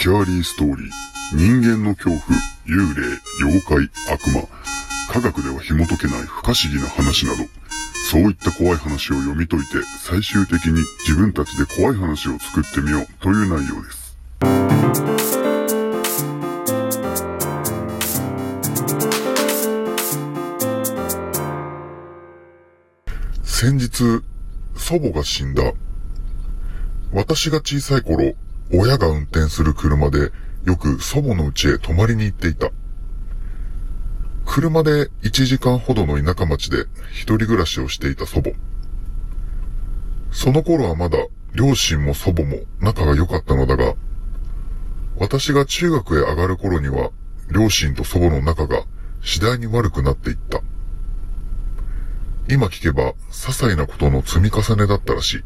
キャーリーストーリー、人間の恐怖、幽霊、妖怪、悪魔、科学では紐解けない不可思議な話など、そういった怖い話を読み解いて、最終的に自分たちで怖い話を作ってみようという内容です。先日、祖母が死んだ。私が小さい頃、親が運転する車でよく祖母の家へ泊まりに行っていた。車で1時間ほどの田舎町で一人暮らしをしていた祖母。その頃はまだ両親も祖母も仲が良かったのだが、私が中学へ上がる頃には両親と祖母の仲が次第に悪くなっていった。今聞けば些細なことの積み重ねだったらしい。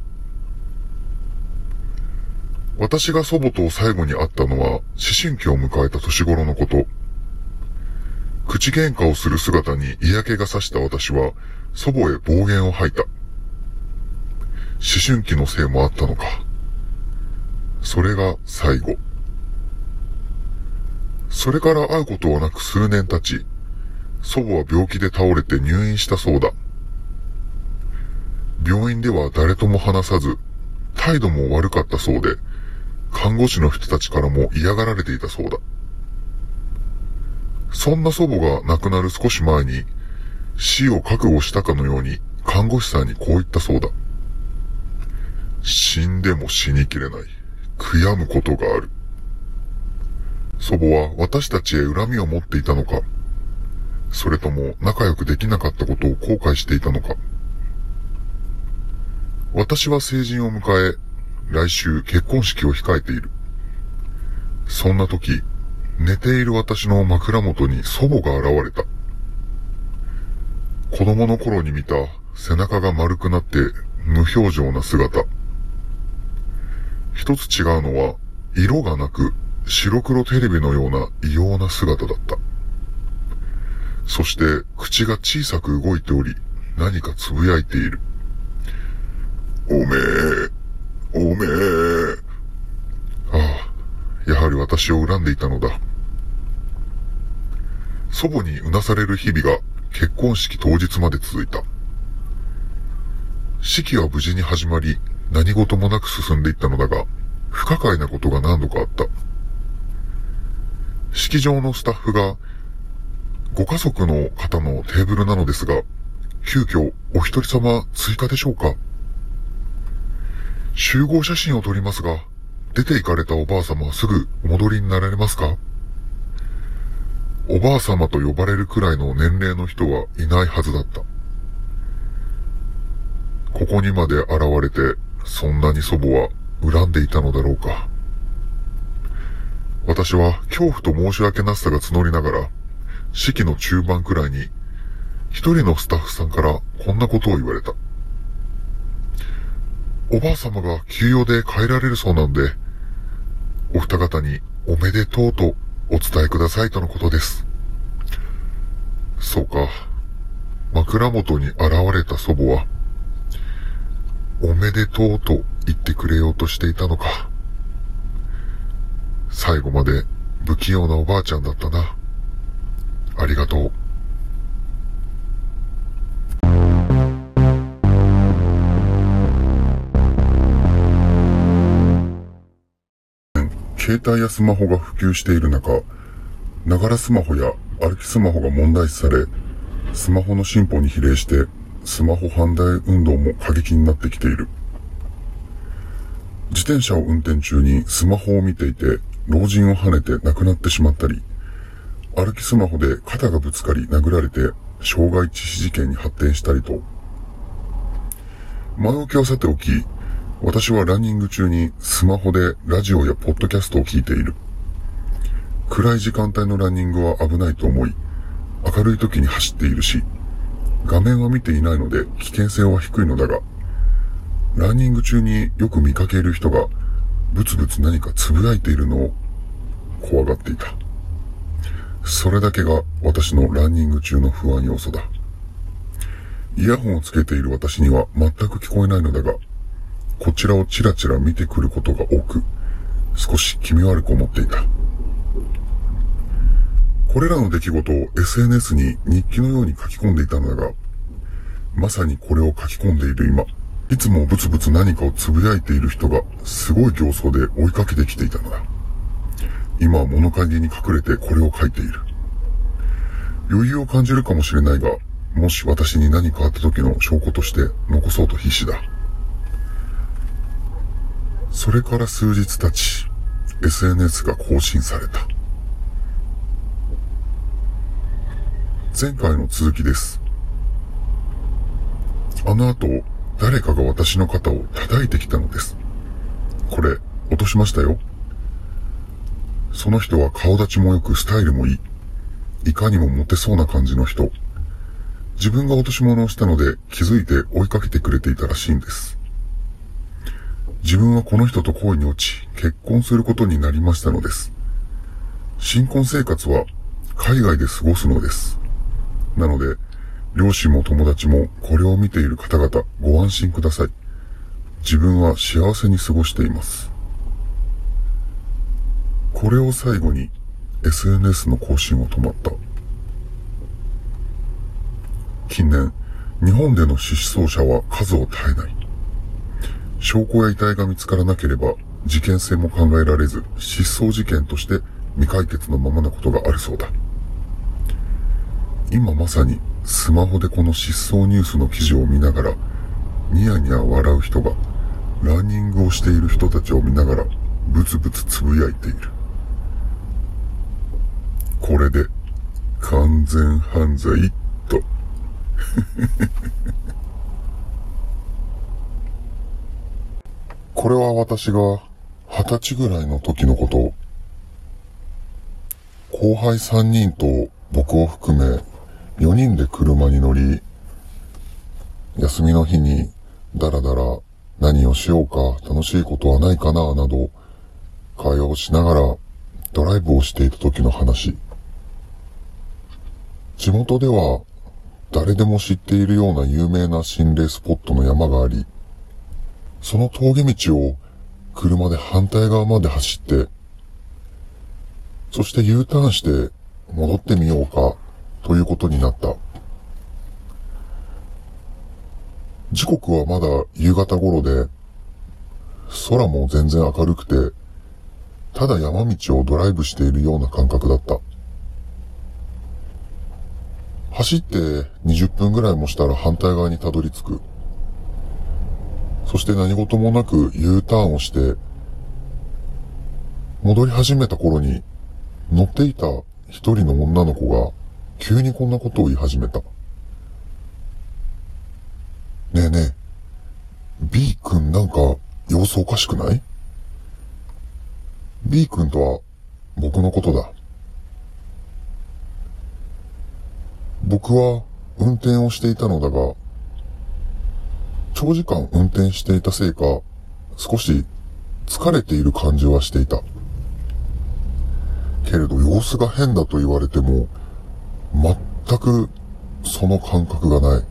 私が祖母と最後に会ったのは思春期を迎えた年頃のこと。口喧嘩をする姿に嫌気がさした私は祖母へ暴言を吐いた。思春期のせいもあったのか。それが最後。それから会うことはなく数年経ち、祖母は病気で倒れて入院したそうだ。病院では誰とも話さず、態度も悪かったそうで、看護師の人たちからも嫌がられていたそうだ。そんな祖母が亡くなる少し前に、死を覚悟したかのように看護師さんにこう言ったそうだ。死んでも死にきれない。悔やむことがある。祖母は私たちへ恨みを持っていたのか、それとも仲良くできなかったことを後悔していたのか。私は成人を迎え、来週結婚式を控えている。そんな時、寝ている私の枕元に祖母が現れた。子供の頃に見た背中が丸くなって無表情な姿。一つ違うのは、色がなく白黒テレビのような異様な姿だった。そして口が小さく動いており、何かつぶやいている。おめえ、おめえ。ああ、やはり私を恨んでいたのだ。祖母にうなされる日々が結婚式当日まで続いた。式は無事に始まり、何事もなく進んでいったのだが、不可解なことが何度かあった。式場のスタッフが、ご家族の方のテーブルなのですが、急遽お一人様追加でしょうか集合写真を撮りますが、出て行かれたおばあ様はすぐお戻りになられますか？おばあ様と呼ばれるくらいの年齢の人はいないはずだった。ここにまで現れて、そんなに祖母は恨んでいたのだろうか。私は恐怖と申し訳なさが募りながら、式の中盤くらいに、一人のスタッフさんからこんなことを言われた。おばあ様が休養で帰られるそうなんで、お二方におめでとうとお伝えくださいとのことです。そうか。枕元に現れた祖母は、おめでとうと言ってくれようとしていたのか。最後まで不器用なおばあちゃんだったな。ありがとう。携帯やスマホが普及している中、ながらスマホや歩きスマホが問題視され、スマホの進歩に比例して、スマホ反対運動も過激になってきている。自転車を運転中にスマホを見ていて、老人を跳ねて亡くなってしまったり、歩きスマホで肩がぶつかり殴られて、傷害致死事件に発展したりと、前置きはさておき、私はランニング中にスマホでラジオやポッドキャストを聞いている。暗い時間帯のランニングは危ないと思い、明るい時に走っているし、画面は見ていないので危険性は低いのだが、ランニング中によく見かける人がブツブツ何か呟いているのを怖がっていた。それだけが私のランニング中の不安要素だ。イヤホンをつけている私には全く聞こえないのだが、こちらをチラチラ見てくることが多く、少し気味悪く思っていた。これらの出来事を SNS に日記のように書き込んでいたのだが、まさにこれを書き込んでいる今、いつもブツブツ何かをつぶやいている人がすごい形相で追いかけてきていたのだ。今は物陰に隠れてこれを書いている。余裕を感じるかもしれないが、もし私に何かあった時の証拠として残そうと必死だ。それから数日経ち、SNS が更新された。前回の続きです。あの後、誰かが私の肩を叩いてきたのです。これ、落としましたよ。その人は顔立ちも良くスタイルもいい。いかにもモテそうな感じの人。自分が落とし物をしたので気づいて追いかけてくれていたらしいんです。自分はこの人と恋に落ち、結婚することになりましたのです。新婚生活は海外で過ごすのです。なので、両親も友達もこれを見ている方々ご安心ください。自分は幸せに過ごしています。これを最後に SNS の更新を止まった。近年、日本での失踪者は数を絶えない。証拠や遺体が見つからなければ、事件性も考えられず、失踪事件として未解決のままなことがあるそうだ。今まさにスマホでこの失踪ニュースの記事を見ながら、ニヤニヤ笑う人が、ランニングをしている人たちを見ながら、ブツブツつぶやいている。これで、完全犯罪、と。これは私が二十歳ぐらいの時のこと。後輩三人と僕を含め4人で車に乗り、休みの日にだらだら何をしようか楽しいことはないかななど会話をしながらドライブをしていた時の話。地元では誰でも知っているような有名な心霊スポットの山があり、その峠道を車で反対側まで走って、そして U ターンして戻ってみようかということになった。時刻はまだ夕方頃で、空も全然明るくて、ただ山道をドライブしているような感覚だった。走って20分ぐらいもしたら反対側にたどり着く。そして何事もなく U ターンをして、戻り始めた頃に乗っていた一人の女の子が急にこんなことを言い始めた。ねえねえ、B 君なんか様子おかしくない ?B 君とは僕のことだ。僕は運転をしていたのだが、長時間運転していたせいか、少し疲れている感じはしていた。けれど様子が変だと言われても、全くその感覚がない。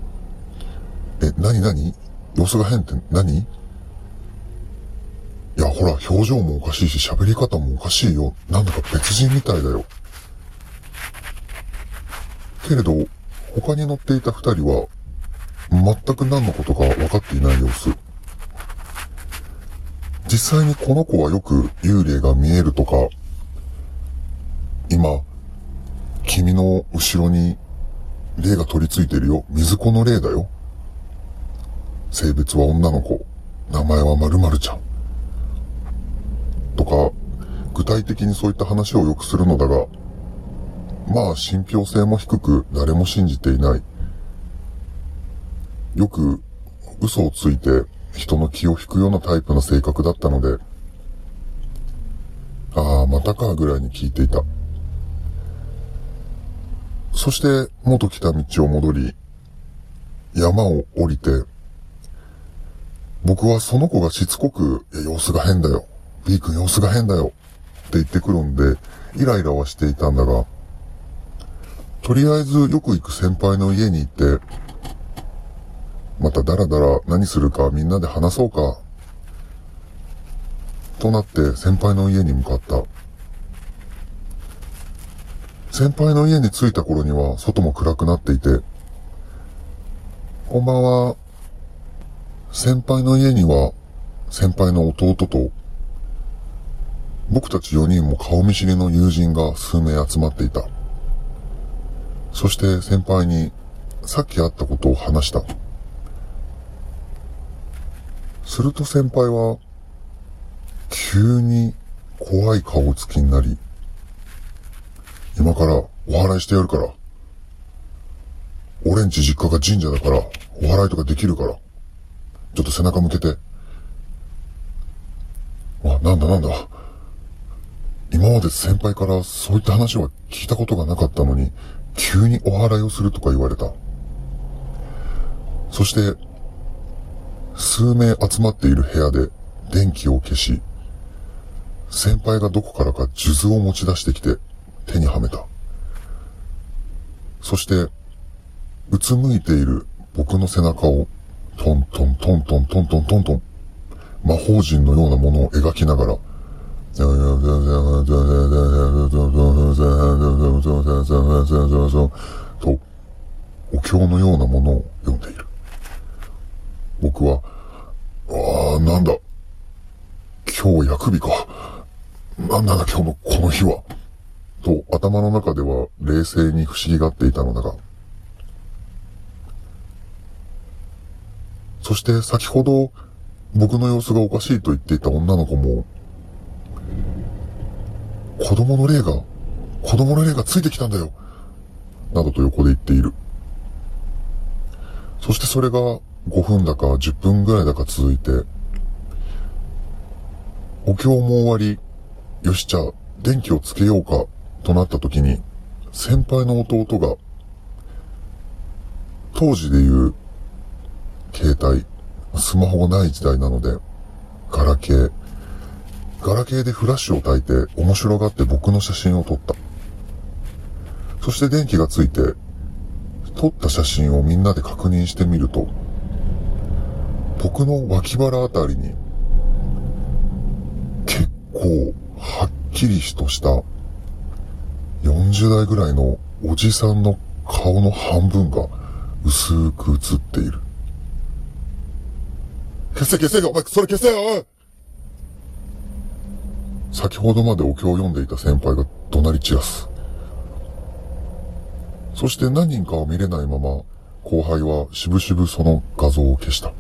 え、なになに様子が変って何？いや、ほら、表情もおかしいし、喋り方もおかしいよ。なんだか別人みたいだよ。けれど、他に乗っていた二人は、全く何のことか分かっていない様子。実際にこの子はよく幽霊が見えるとか、今、君の後ろに霊が取り付いてるよ。水子の霊だよ。性別は女の子。名前は〇〇ちゃん。とか、具体的にそういった話をよくするのだが、まあ信憑性も低く誰も信じていない。よく嘘をついて人の気を引くようなタイプの性格だったので、ああ、またかぐらいに聞いていた。そして元来た道を戻り、山を降りて、僕はその子がしつこく、様子が変だよ。B 君様子が変だよ。って言ってくるんで、イライラはしていたんだが、とりあえずよく行く先輩の家に行って、またダラダラ何するかみんなで話そうか。となって先輩の家に向かった。先輩の家に着いた頃には外も暗くなっていて、こんばんは。先輩の家には先輩の弟と僕たち4人も顔見知りの友人が数名集まっていた。そして先輩にさっき会ったことを話した。すると先輩は急に怖い顔つきになり、今からお祓いしてやるから。俺んち実家が神社だから、お祓いとかできるから。ちょっと背中向けて。あ、なんだなんだ。今まで先輩からそういった話は聞いたことがなかったのに、急にお祓いをするとか言われた。そして、数名集まっている部屋で電気を消し、先輩がどこからか数珠を持ち出してきて手にはめた。そして、うつむいている僕の背中をトントントントントントントントン魔法陣のようなものを描きながら、と、お経のようなものを読んでいる。僕は、ああ、なんだ。今日薬日か。なんだ今日のこの日は。と頭の中では冷静に不思議がっていたのだが。そして先ほど僕の様子がおかしいと言っていた女の子も、子供の霊が、子供の霊がついてきたんだよ。などと横で言っている。そしてそれが5分だか10分ぐらいだか続いて、お経も終わり、よしじゃあ電気をつけようかとなった時に、先輩の弟が、当時で言う、携帯、スマホがない時代なので、ガラケー、ガラケーでフラッシュを焚いて面白がって僕の写真を撮った。そして電気がついて、撮った写真をみんなで確認してみると、僕の脇腹あたりに、結構はっきりとした40代ぐらいのおじさんの顔の半分が薄く映っている。消せ消せよお前それ消せよ先ほどまでお経を読んでいた先輩が怒鳴り散らす。そして何人かを見れないまま、後輩はしぶしぶその画像を消した。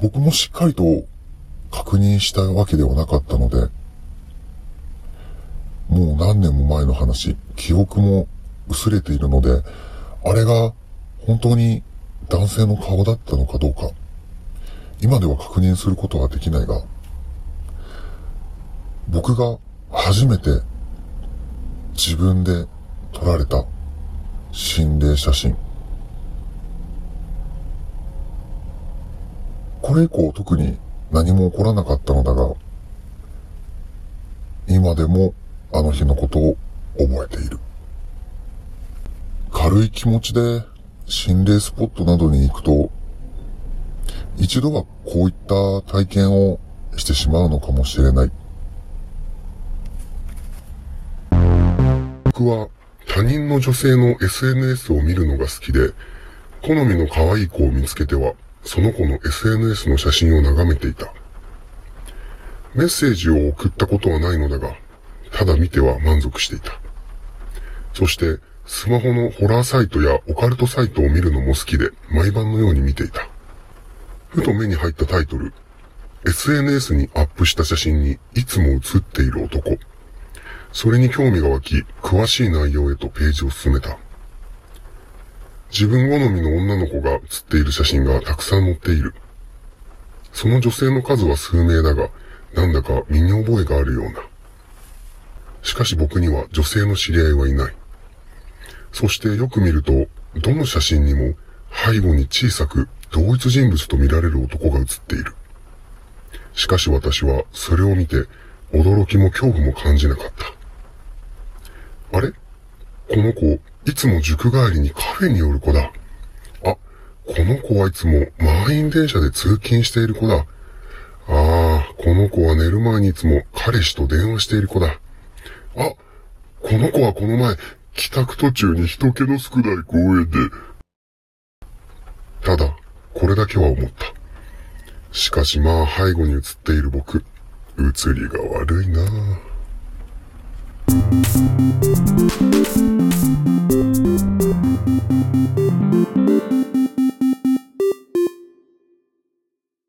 僕もしっかりと確認したわけではなかったので、もう何年も前の話、記憶も薄れているので、あれが本当に男性の顔だったのかどうか、今では確認することはできないが、僕が初めて自分で撮られた心霊写真。これ以降特に何も起こらなかったのだが、今でもあの日のことを覚えている。軽い気持ちで心霊スポットなどに行くと、一度はこういった体験をしてしまうのかもしれない。僕は他人の女性の SNS を見るのが好きで、好みの可愛い子を見つけては、その子の SNS の写真を眺めていた。メッセージを送ったことはないのだが、ただ見ては満足していた。そして、スマホのホラーサイトやオカルトサイトを見るのも好きで、毎晩のように見ていた。ふと目に入ったタイトル、SNS にアップした写真にいつも写っている男。それに興味が湧き、詳しい内容へとページを進めた。自分好みの女の子が写っている写真がたくさん載っている。その女性の数は数名だが、なんだか身に覚えがあるような。しかし僕には女性の知り合いはいない。そしてよく見ると、どの写真にも背後に小さく同一人物と見られる男が写っている。しかし私はそれを見て驚きも恐怖も感じなかった。あれ？この子、いつも塾帰りにカフェに寄る子だ。あ、この子はいつも満員電車で通勤している子だ。ああ、この子は寝る前にいつも彼氏と電話している子だ。あ、この子はこの前、帰宅途中に人気の少ない公園で。ただ、これだけは思った。しかしまあ背後に映っている僕、映りが悪いなぁ。